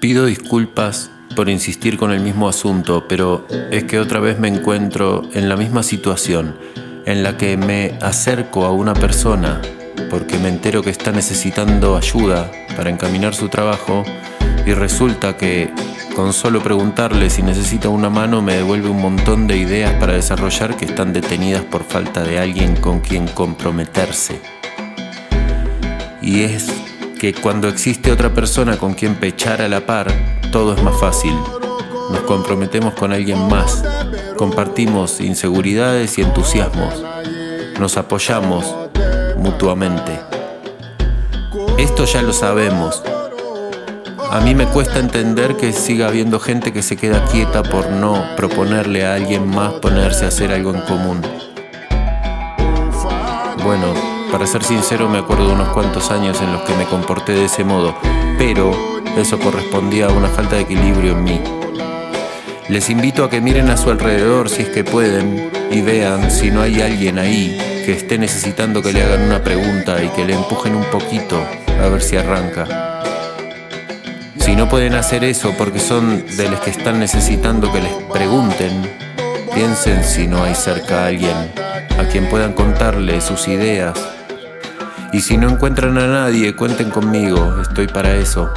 Pido disculpas por insistir con el mismo asunto, pero es que otra vez me encuentro en la misma situación en la que me acerco a una persona porque me entero que está necesitando ayuda para encaminar su trabajo y resulta que con solo preguntarle si necesita una mano me devuelve un montón de ideas para desarrollar que están detenidas por falta de alguien con quien comprometerse. Y es que cuando existe otra persona con quien pechar a la par, todo es más fácil. Nos comprometemos con alguien más, compartimos inseguridades y entusiasmos, nos apoyamos mutuamente. Esto ya lo sabemos. A mí me cuesta entender que siga habiendo gente que se queda quieta por no proponerle a alguien más ponerse a hacer algo en común. Bueno, para ser sincero me acuerdo de unos cuantos años en los que me comporté de ese modo, pero eso correspondía a una falta de equilibrio en mí. Les invito a que miren a su alrededor si es que pueden y vean si no hay alguien ahí que esté necesitando que le hagan una pregunta y que le empujen un poquito a ver si arranca. Si no pueden hacer eso porque son de los que están necesitando que les pregunten, piensen si no hay cerca a alguien a quien puedan contarle sus ideas. Y si no encuentran a nadie, cuenten conmigo, estoy para eso.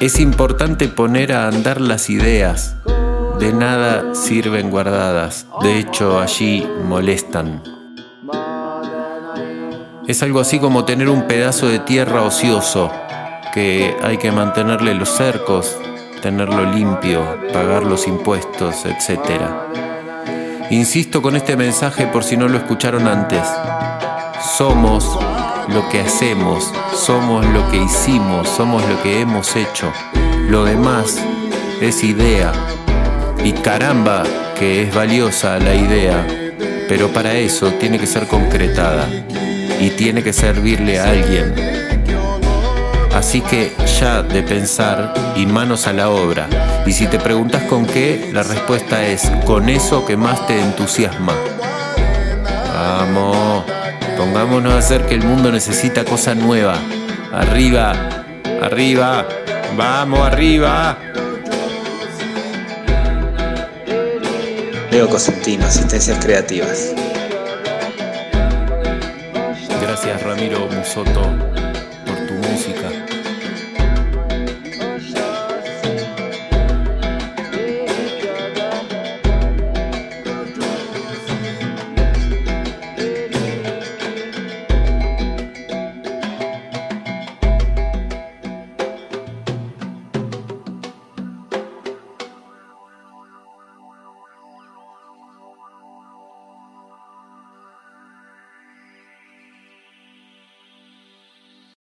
Es importante poner a andar las ideas, de nada sirven guardadas, de hecho allí molestan. Es algo así como tener un pedazo de tierra ocioso, que hay que mantenerle los cercos, tenerlo limpio, pagar los impuestos, etc. Insisto con este mensaje por si no lo escucharon antes. Somos lo que hacemos, somos lo que hicimos, somos lo que hemos hecho. Lo demás es idea, y caramba, que es valiosa la idea, pero para eso tiene que ser concretada y tiene que servirle a alguien. Así que ya de pensar y manos a la obra. Y si te preguntas con qué, la respuesta es con eso que más te entusiasma. Vamos, pongámonos a hacer que el mundo necesita cosa nueva. Arriba, arriba, vamos arriba. Leo Cosentino, Asistencias Creativas. Gracias Ramiro Musoto.